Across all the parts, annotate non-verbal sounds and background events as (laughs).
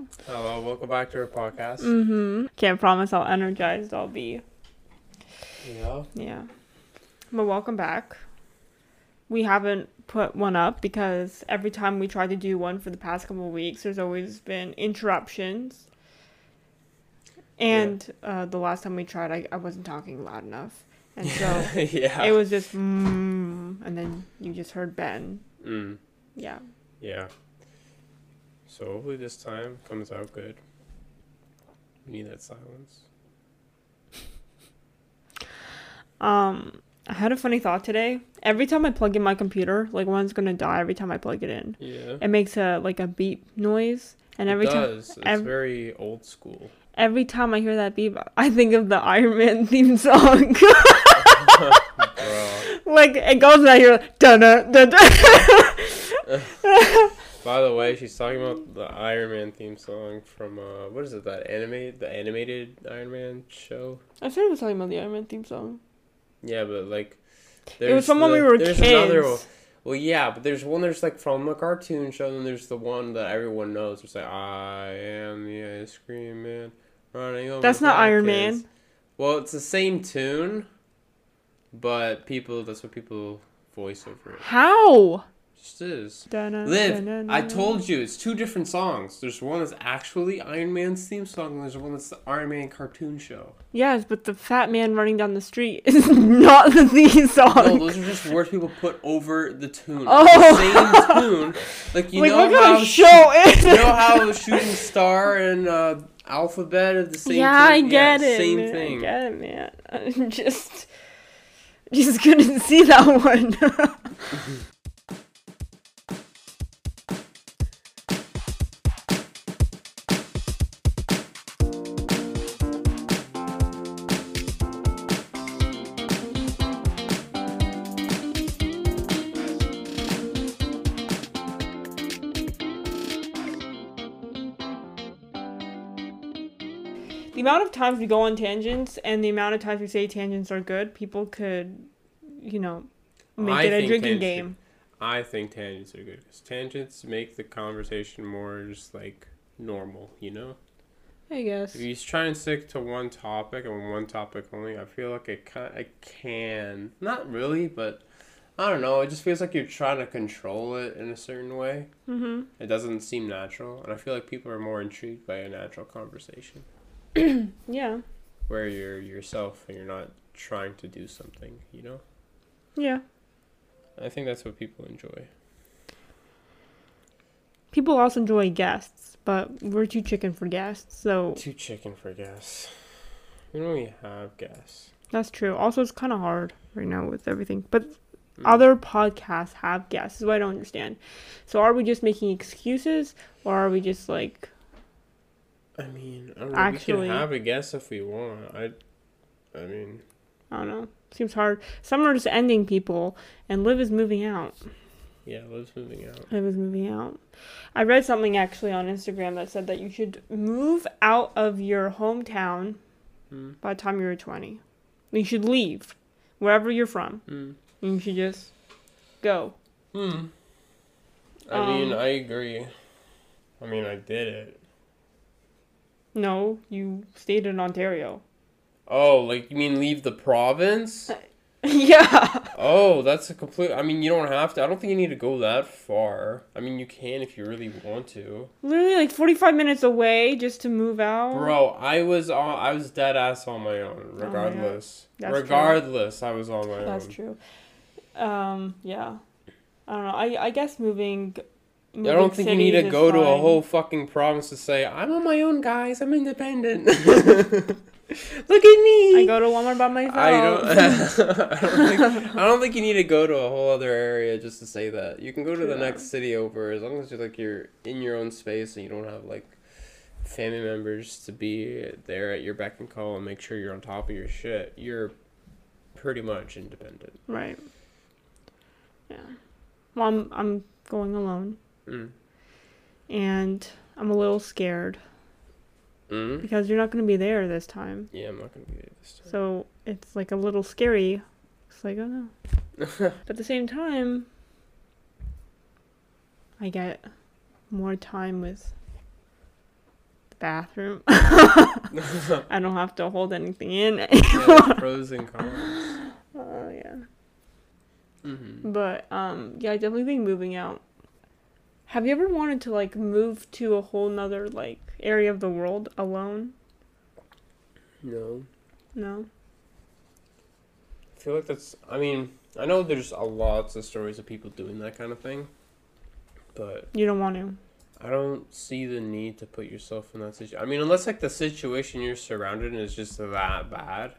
Yeah. Hello, welcome back to our podcast. Mm-hmm. Can't promise how energized I'll be. Yeah. Yeah. But welcome back. We haven't put one up because every time we try to do one for the past couple of weeks, there's always been interruptions. And uh, the last time we tried, I, I wasn't talking loud enough. And so (laughs) yeah. it was just, mm, and then you just heard Ben. Mm, Yeah. yeah. So hopefully this time comes out good. We need that silence. (laughs) Um, I had a funny thought today. Every time I plug in my computer, like one's gonna die every time I plug it in. Yeah. It makes a like a beep noise, and every it time does. It's ev- very old school. every time I hear that beep, I think of the Iron Man (laughs) theme song. (laughs) Like it goes and I hear dun dun dun. By the way, she's talking about the Iron Man theme song from uh what is it, that anime the animated Iron Man show? I said I was talking about the Iron Man theme song. Yeah, but like It was from when we were there's kids. Another, one- well, yeah, but there's one there's like from a cartoon show, and there's the one that everyone knows. It's like I am the ice cream man running over. That's not Iron kids." Man. Well, it's the same tune, but people that's what people voice over it. How? Just is. Dun, dun, Liv, dun, dun, I told you it's two different songs. There's one that's actually Iron Man's theme song, and there's one that's the Iron Man cartoon show. Yes, but the fat man running down the street (laughs) is not the theme song. No, those are just words people put over the tune. Oh. The same tune. Like you (laughs) like know how show is you know how Shooting Star and uh, Alphabet are the same yeah, I thing? get it. Same man. thing. I get it, man. I'm just, just couldn't see that one. (laughs) the amount of times we go on tangents and the amount of times we say tangents are good, people could, you know, make I it a drinking game. I think tangents are good because tangents make the conversation more just like normal. You know, I guess. if you try and stick to one topic and one topic only, I feel like it can, it can not really, but. I don't know. It just feels like you're trying to control it in a certain way. Mm-hmm. It doesn't seem natural, and I feel like people are more intrigued by a natural conversation (clears throat) Yeah. where you're yourself and you're not trying to do something. You know, Yeah. I think that's what people enjoy. People also enjoy guests, but we're too chicken for guests, so Too chicken for guests. We don't really have guests. that's true. Also, it's kind of hard right now with everything. But Mm. other podcasts have guests, is what I don't understand. So are we just making excuses, or are we just like, I mean, I don't know. Actually- we can have a guess if we want. I, I mean, I don't know. Seems hard. Some are just ending people, and Liv is moving out. yeah, Liv's moving out. Liv is moving out. I read something actually on Instagram that said that you should move out of your hometown Hmm. by the time you're 20. You should leave wherever you're from. And you should just go. Hmm. I mean, Um, I agree. I mean, I did it. No, you stayed in Ontario. Oh, like you mean leave the province? (laughs) yeah. Oh, that's a complete. I mean, you don't have to. I don't think you need to go that far. I mean, you can if you really want to. Literally like 45 minutes away just to move out. Bro, I was on. I was dead ass on my own. yeah. Regardless, true. regardless, I was on my That's own. That's true. Um, yeah. I don't know. I I guess moving. I don't think you need to go to a whole fucking province to say I'm on my own, guys. I'm independent. (laughs) Look at me. I go to Walmart by myself. I don't. (laughs) I don't think. (laughs) I don't think you need to go to a whole other area just to say that. You can go to the next city over as long as you're like you're in your own space and you don't have like family members to be there at your beck and call and make sure you're on top of your shit. You're pretty much independent. Right. Yeah. Well, I'm I'm going alone, Mm. and I'm a little scared Mm. because you're not going to be there this time. Yeah, I'm not gonna be there this time. So it's like a little scary. It's like, oh no. (laughs) but at the same time, I get more time with the bathroom. (laughs) I don't have to hold anything in. yeah, pros and cons. (laughs) Oh yeah. Mm-hmm. But um yeah, I definitely think moving out. Have you ever wanted to like move to a whole nother like area of the world alone? No. No. I feel like that's. I mean, I know there's a lots of stories of people doing that kind of thing, but You don't want to. I don't see the need to put yourself in that situation. I mean, unless like the situation you're surrounded in is just that bad.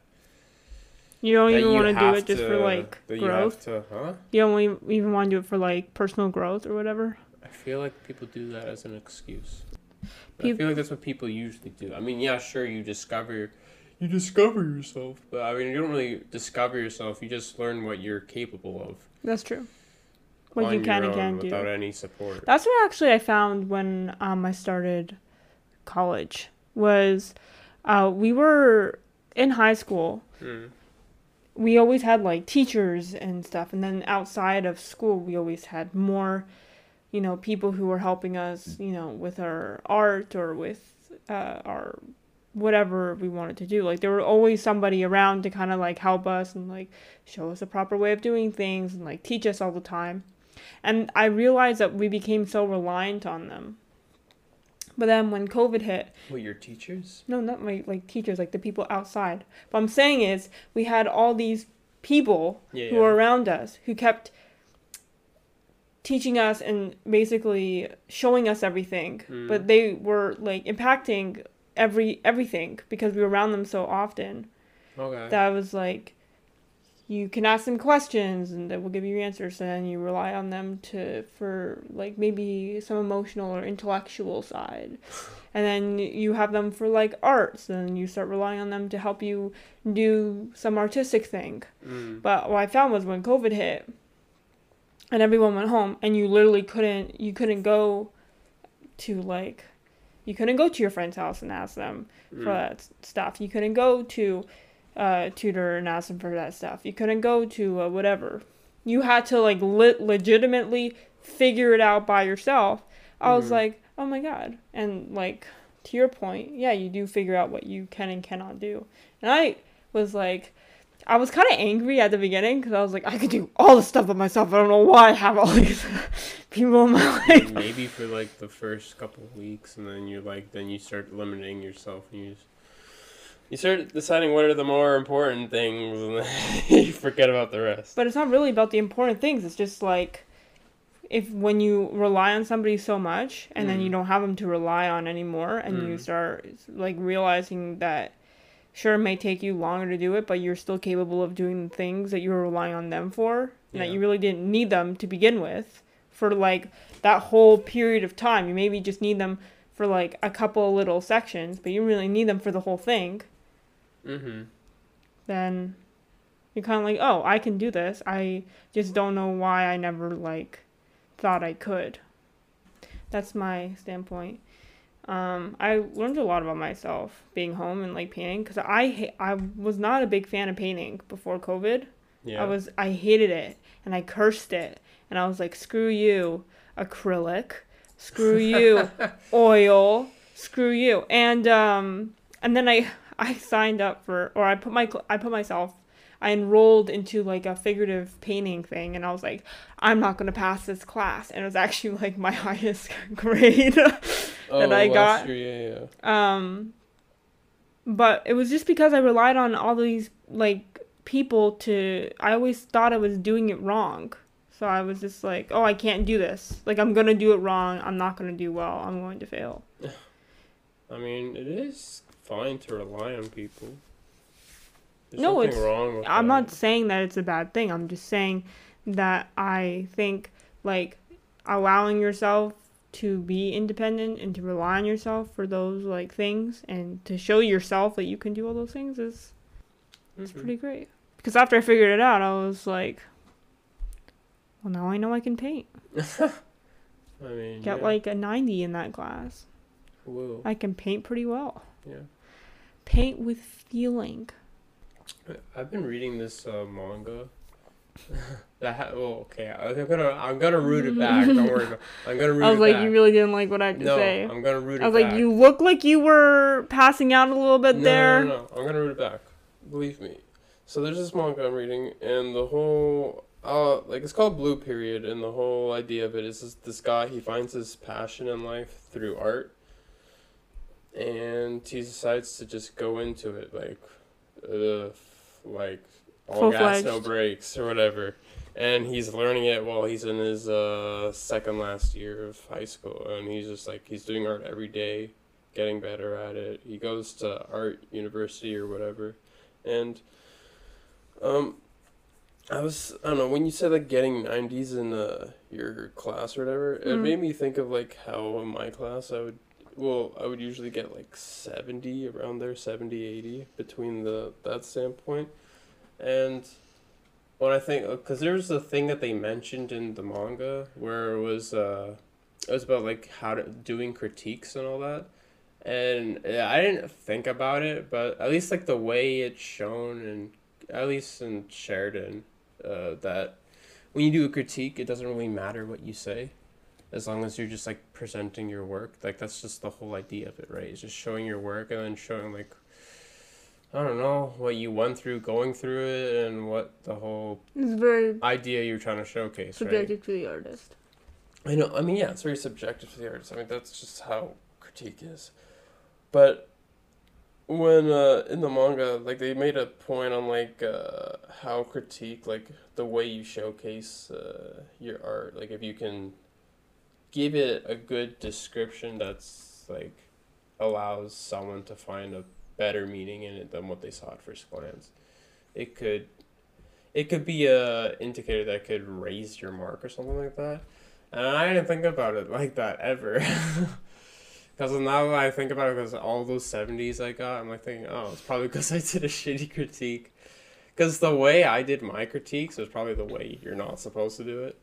You don't even want to do it just for like that you have growth. to, huh? You don't even want to do it for like personal growth or whatever. I feel like people do that as an excuse. I feel like that's what people usually do. I mean, yeah, sure, you discover, you discover yourself, but I mean, you don't really discover yourself. You just learn what you're capable of. That's true. What on you can your and can't do. without any support. That's what actually I found when um, I started college was uh, we were in high school. Mm. We always had like teachers and stuff, and then outside of school, we always had more, you know, people who were helping us, you know, with our art or with uh, our whatever we wanted to do. Like there were always somebody around to kind of like help us and like show us a proper way of doing things and like teach us all the time. And I realized that we became so reliant on them. But then when COVID hit, What your teachers? no, not my like teachers, like the people outside. What I'm saying is we had all these people Yeah. who were around us who kept teaching us and basically showing us everything. Mm. But they were like impacting every everything because we were around them so often okay. that was like you can ask them questions and they will give you answers and then you rely on them to for like maybe some emotional or intellectual side (sighs) and then you have them for like arts and you start relying on them to help you do some artistic thing Mm. but what i found was when covid hit and everyone went home and you literally couldn't you couldn't go to like you couldn't go to your friend's house and ask them for Mm. that stuff. You couldn't go to uh, tutor and ask them for that stuff. You couldn't go to uh, whatever. You had to like le- legitimately figure it out by yourself. I was Mhm. like, oh my god, and like to your point, yeah, you do figure out what you can and cannot do. And I was like, I was kind of angry at the beginning because I was like, I could do all this stuff by myself. I don't know why I have all (laughs) these people in my life. Maybe for like the first couple of weeks, and then you're like, then you start limiting yourself, and you just, you start deciding what are the more important things, and then (laughs) you forget about the rest. But it's not really about the important things. It's just like if when you rely on somebody so much and then you Mm. don't have them to rely on anymore and you Mm. start like realizing that sure it may take you longer to do it, but you're still capable of doing the things that you were relying on them for and that you really didn't need them to begin with for like that whole period of time. You maybe just need them for like a couple of little sections, but you really need them for the whole thing Mm-hmm. then you're kind of like, oh, I can do this. I just don't know why I never like thought I could. That's my standpoint. Um, I learned a lot about myself being home and like painting because I ha- I was not a big fan of painting before COVID. Yeah. I was I hated it and I cursed it and I was like, screw you, acrylic, screw (laughs) you, oil, screw you, and um and then I I signed up for or I put my I put myself I enrolled into like a figurative painting thing and I was like I'm not going to pass this class and it was actually like my (laughs) highest grade (laughs) oh, I got- year, yeah, yeah. um but it was just because I relied on all these like people to I always thought I was doing it wrong. So I was just like, "Oh, I can't do this. Like I'm going to do it wrong. I'm not going to do well. I'm going to fail." (sighs) I mean, it is fine to rely on people. There's No, it's- wrong I'm that. not saying that it's a bad thing. I'm just saying that I think like allowing yourself to be independent and to rely on yourself for those like things and to show yourself that you can do all those things is It's Mhm. pretty great. Because after I figured it out, I was like, well, now I know I can paint. (laughs) I mean, Got yeah. like a 90 in that class. Whoa. I can paint pretty well. Yeah. Paint with feeling. I've been reading this uh, manga. (laughs) That ha- well, okay. I'm gonna I'm gonna root it back. Don't worry. About, I'm gonna (laughs) root I was like, back. you really didn't like what I had to no, say. I'm gonna root it I was back. like, you look like you were passing out a little bit no, there. No, no, no, I'm gonna root it back. Believe me. So there's this manga I'm reading, and the whole uh like it's called Blue Period, and the whole idea of it is this, this guy he finds his passion in life through art, and he decides to just go into it like, uh, like all gas no Full-fledged. brakes or whatever. And he's learning it while he's in his uh, second last year of high school, and he's just like he's doing art every day, getting better at it. He goes to art university or whatever, and um, I was I don't know when you said like getting nineties in uh, your class or whatever, it Mm. made me think of like how in my class I would well I would usually get like seventy around there 70, 80 between the that standpoint, and when I think because there was a thing that they mentioned in the manga where it was uh it was about like how to doing critiques and all that. And yeah, I didn't think about it, but at least like the way it's shown and at least in Sheridan, uh, that when you do a critique, it doesn't really matter what you say, as long as you're just like presenting your work. Like that's just the whole idea of it, right? It's just showing your work and then showing like I don't know what you went through, going through it, and what the whole It's very idea you're trying to showcase, right? subjective to the artist. I know. I mean, yeah, it's very subjective to the artist. I mean, that's just how critique is. But when uh, in the manga, like they made a point on like uh, how critique, like the way you showcase uh, your art, like if you can give it a good description that's like allows someone to find a better meaning in it than what they saw at first glance, it could. It could be a indicator that could raise your mark or something like that. And I didn't think about it like that ever. (laughs) Because now that I think about it, because all those 70s I got, I'm like thinking, oh, it's probably because I did a (laughs) shitty critique. Because the way I did my critiques was probably the way you're not supposed to do it.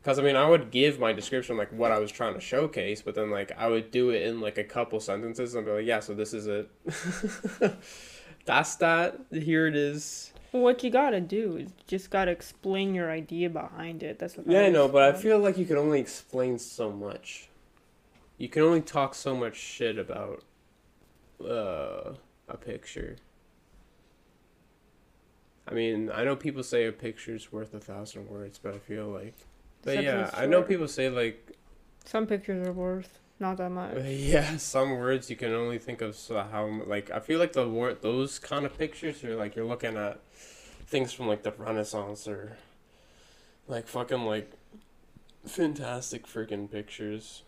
Because, I mean, I would give my description, like, what I was trying to showcase, but then, like, I would do it in, like, a couple sentences and be like, yeah, so this is it. (laughs) That's that. Here it is. Well, what you gotta do is just gotta explain your idea behind it. That's what. Yeah, I artists know, but I feel like you can only explain so much. You can only talk so much shit about uh, a picture. I mean, I know people say a picture's worth a thousand words, but I feel like, but yeah, I know people say like, some pictures are worth not that much. (laughs) yeah, some words you can only think of so how like I feel like the word those kind of pictures are like you're looking at things from like the Renaissance or like fucking like fantastic freaking pictures.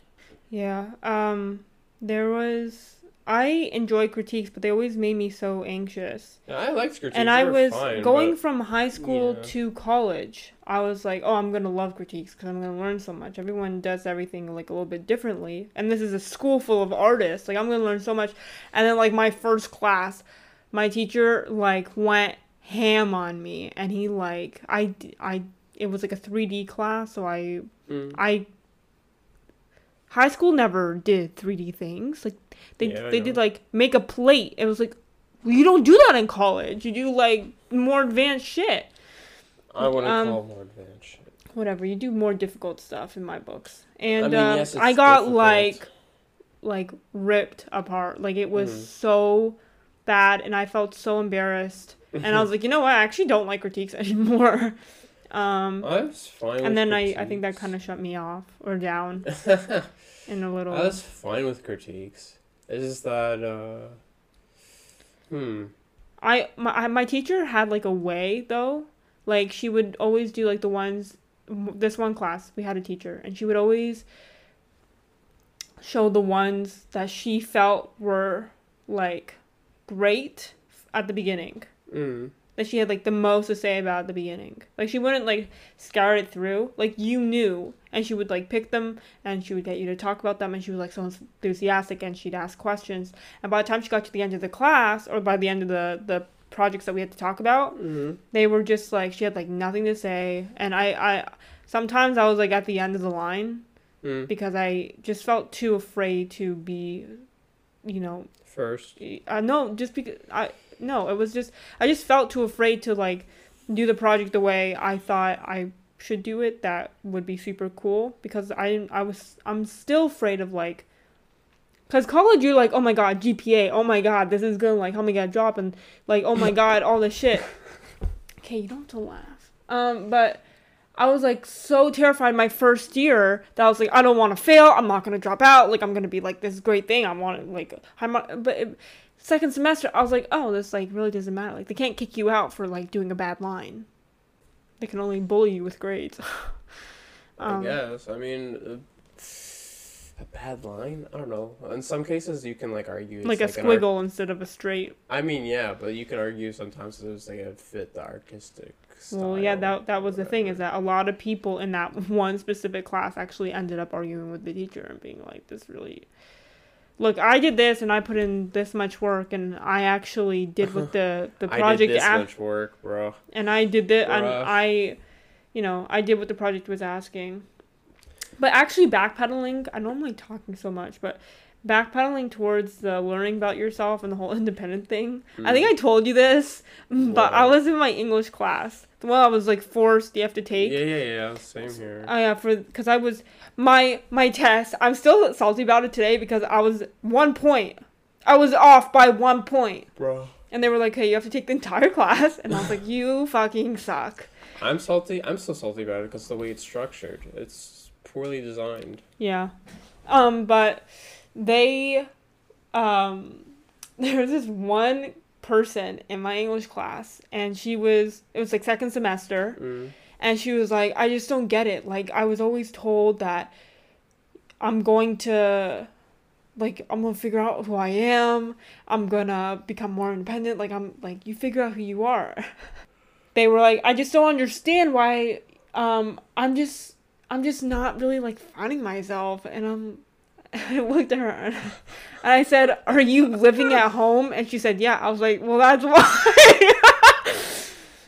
Yeah. Um. There was. I enjoy critiques, but they always made me so anxious. Yeah, I liked critiques. and I was fine, going but- from high school Yeah. to college. I was like, oh, I'm gonna love critiques because I'm gonna learn so much. Everyone does everything like a little bit differently, and this is a school full of artists. Like I'm gonna learn so much. And then like my first class, my teacher like went ham on me, and he like I I it was like a 3D class, so I Mm. I high school never did 3D things. Like they Yeah, I they did like make a plate. It was like well, you don't do that in college. You do like more advanced shit. I wouldn't um, call more advanced shit. Whatever. You do more difficult stuff in my books. And mean, um, yes, I got difficult. like like ripped apart. Like it was Mhm. so bad and I felt so embarrassed. And I was (laughs) like, you know what? I actually don't like critiques (laughs) anymore. Um I was fine. and then I, I think that kind of shut me off or down (laughs) in a little I was fine with critiques. It's just that, uh, hmm. I my my teacher had like a way though. Like she would always do like the ones this one class we had a teacher and she would always show the ones that she felt were like great at the beginning. Mm. That she had like the most to say about at the beginning. Like she wouldn't like scour it through. Like you knew and she would like pick them and she would get you to talk about them and she was like so enthusiastic and she'd ask questions. And by the time she got to the end of the class or by the end of the the projects that we had to talk about, Mm-hmm. they were just like she had like nothing to say and I I sometimes I was like at the end of the line Mm. because I just felt too afraid to be you know First. uh, no just because I no it was just I just felt too afraid to like do the project the way I thought I should do it, that would be super cool because I I was I'm still afraid of like Cause college, you're like, oh my god, GPA, oh my god, this is gonna like help me get a job, and like, oh my (laughs) god, all this shit. Okay, you don't have to laugh. Um, but I was like so terrified my first year that I was like, I don't want to fail. I'm not gonna drop out. Like I'm gonna be like this great thing. I want to like I'm but it, second semester I was like, oh, this like really doesn't matter. Like they can't kick you out for like doing a bad line. They can only bully you with grades. (laughs) I guess. I mean, uh, a bad line. I don't know. In some cases, you can like argue it's like a art- squiggle instead of a straight. I mean, yeah, but you can argue sometimes it was like a fit the artistic. Well, yeah, that that was the thing is that a lot of people in that (laughs) one specific class actually ended up arguing with the teacher and being like, "This really." Look, I did this and I put in this much work and I actually did with (laughs) the the project. I did this af- much work, bro. and I did the and I, you know, I did what the project was asking. But actually, backpedaling. I'm like talking so much, but backpedaling towards the learning about yourself and the whole (laughs) independent thing. I think I told you this, but I was in my English class, the one I was like forced you have to take. Yeah, yeah, yeah. Same here. Oh yeah, for because I was my my test. I'm still salty about it today because I was one point. I was off by one point, bro. and they were like, "Hey, you have to take the entire class," and I was like, "You (laughs) fucking suck." I'm salty. I'm still salty about it because the way it's structured, it's poorly designed. Yeah. Um, but they um (laughs) there was this one person in my English class and she was it was like second semester Mm. and she was like, I just don't get it. Like I was always told that I'm going to like I'm gonna figure out who I am. I'm gonna become more independent. Like I'm like you figure out who you are. (laughs) they were like, I just don't understand why um I'm just I'm just not really like finding myself and I'm (laughs) I looked at her and I said, Are you living at home? And she said, Yeah. I was like, Well that's (laughs) why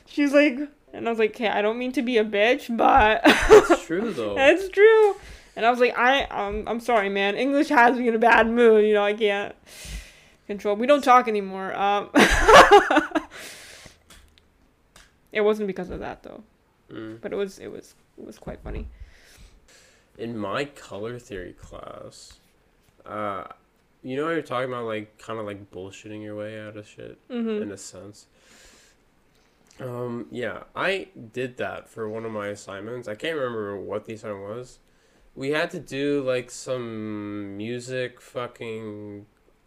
She's like and I was like, Okay, I don't mean to be a bitch, but It's true (laughs) though. it's true. And I was like, I um I'm sorry, man. English has me in a bad mood. You know, I can't control. We don't talk anymore. Um, it wasn't because of that though, Mm. but it was it was it was quite funny. In my color theory class, uh, you know how you're talking about like kind of like bullshitting your way out of shit Mm-hmm. in a sense. Um, yeah, I did that for one of my assignments. I can't remember what the assignment was. We had to do like some music fucking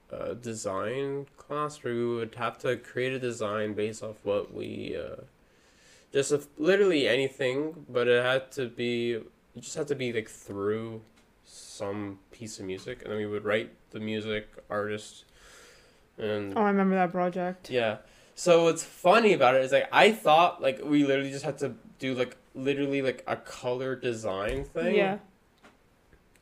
uh, design class where we would have to create a design based off what we uh, just if, literally anything, but it had to be you just had to be like through some piece of music, and then we would write the music artist and Oh, I remember that project. yeah. So what's funny about it is like I thought like we literally just had to do like literally like a color design thing. Yeah.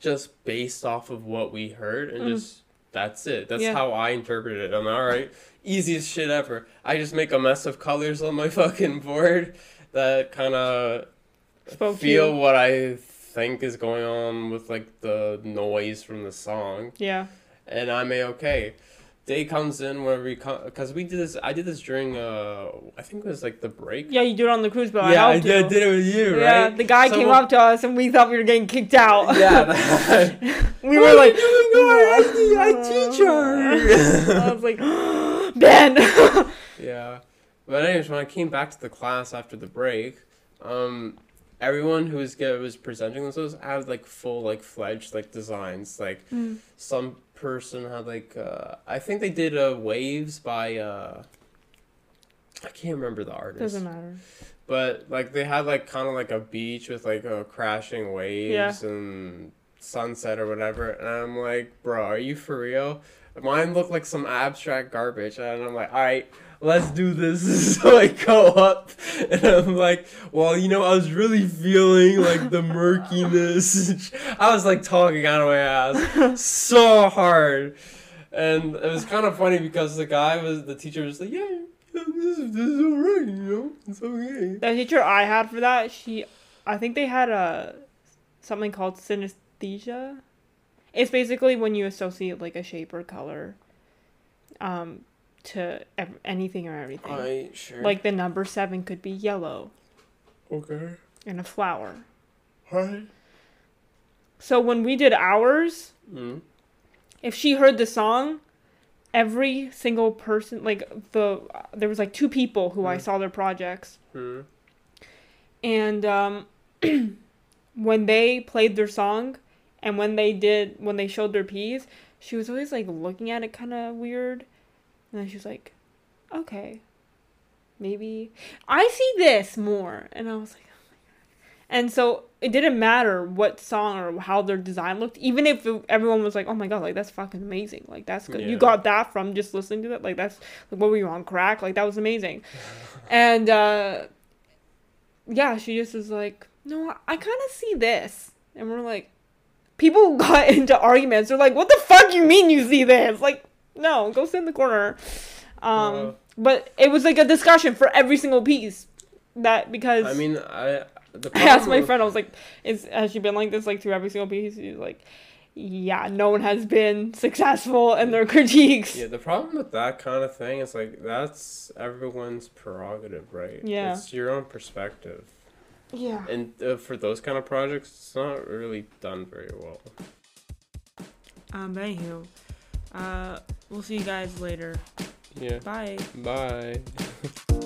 Just based off of what we heard and Mhm. just that's it. That's Yeah. how I interpreted it. I'm all right. Easiest shit ever. I just make a mess of colors on my (laughs) fucking board that kind of Spoke feel you. what I think is going on with like the noise from the song Yeah. and I'm a okay. Day comes in where we come because we did this. I did this during uh, I think it was like the break. Yeah, you do it on the cruise boat. yeah, I I did, did it with you, Yeah, right? the guy came up to us and we thought we were getting kicked out. Yeah, (laughs) (laughs) we were like, doing, guys? I teach her. (laughs) I was like, (gasps) Ben. yeah, but anyways, when I came back to the class after the break, um, everyone who was was presenting themselves had like full like fledged like designs. Like Mm. some person had like uh, I think they did uh, waves by uh, I can't remember the artist. Doesn't matter. But like they had like kind of like a beach with like a crashing waves and sunset or whatever, and I'm like, bro, are you for real? Mine looked like some abstract garbage, and I'm like, all right, let's do this. (laughs) so I go up, and I'm like, well, you know, I was really feeling like the (laughs) murkiness. (laughs) I was like talking out of my ass so hard, and it was kind of funny because the guy was the teacher was like, yeah. This is, this is alright, you know, it's okay. The teacher I had for that, she, I think they had a something called synesthesia. It's basically when you associate like a shape or color, um, to ev- anything or everything. I sure. Like the number seven could be yellow okay. and a flower. Hi. So when we did ours, Mm. if she heard the song, every single person, like the, there was like two people who I Mm. saw their projects, Mm. and um, (clears throat) when they played their song, and when they did, when they showed their piece, she was always like looking at it kind of weird, and then she was like, "Okay, maybe I see this more," and I was like. "Oh my God." And so it didn't matter what song or how their design looked, even if it- everyone was like, "Oh my god, like that's fucking amazing! Like that's good. Yeah. You got that from just listening to that. Like that's like what were you on crack? Like that was amazing." (laughs) and uh yeah, she just was like, "No, I kind of see this," and we're like, people (laughs) got into arguments. They're like, "What the fuck you mean you see this?" Like, no, go sit in the corner. Um, Uh. but it was like a discussion for every single piece. That because I mean, I. The (laughs) I asked my problem- friend, I was like, "Is has she been like this like through every single piece?" She's like, "Yeah, no one has been successful in their (laughs) critiques." Yeah, the problem with that kind of thing is like that's everyone's prerogative, right? Yeah. It's your own perspective. Yeah. And uh, for those kind of projects, it's not really done very well. Um. But anywho, uh, we'll see you guys later. Yeah. Bye. Bye. (laughs)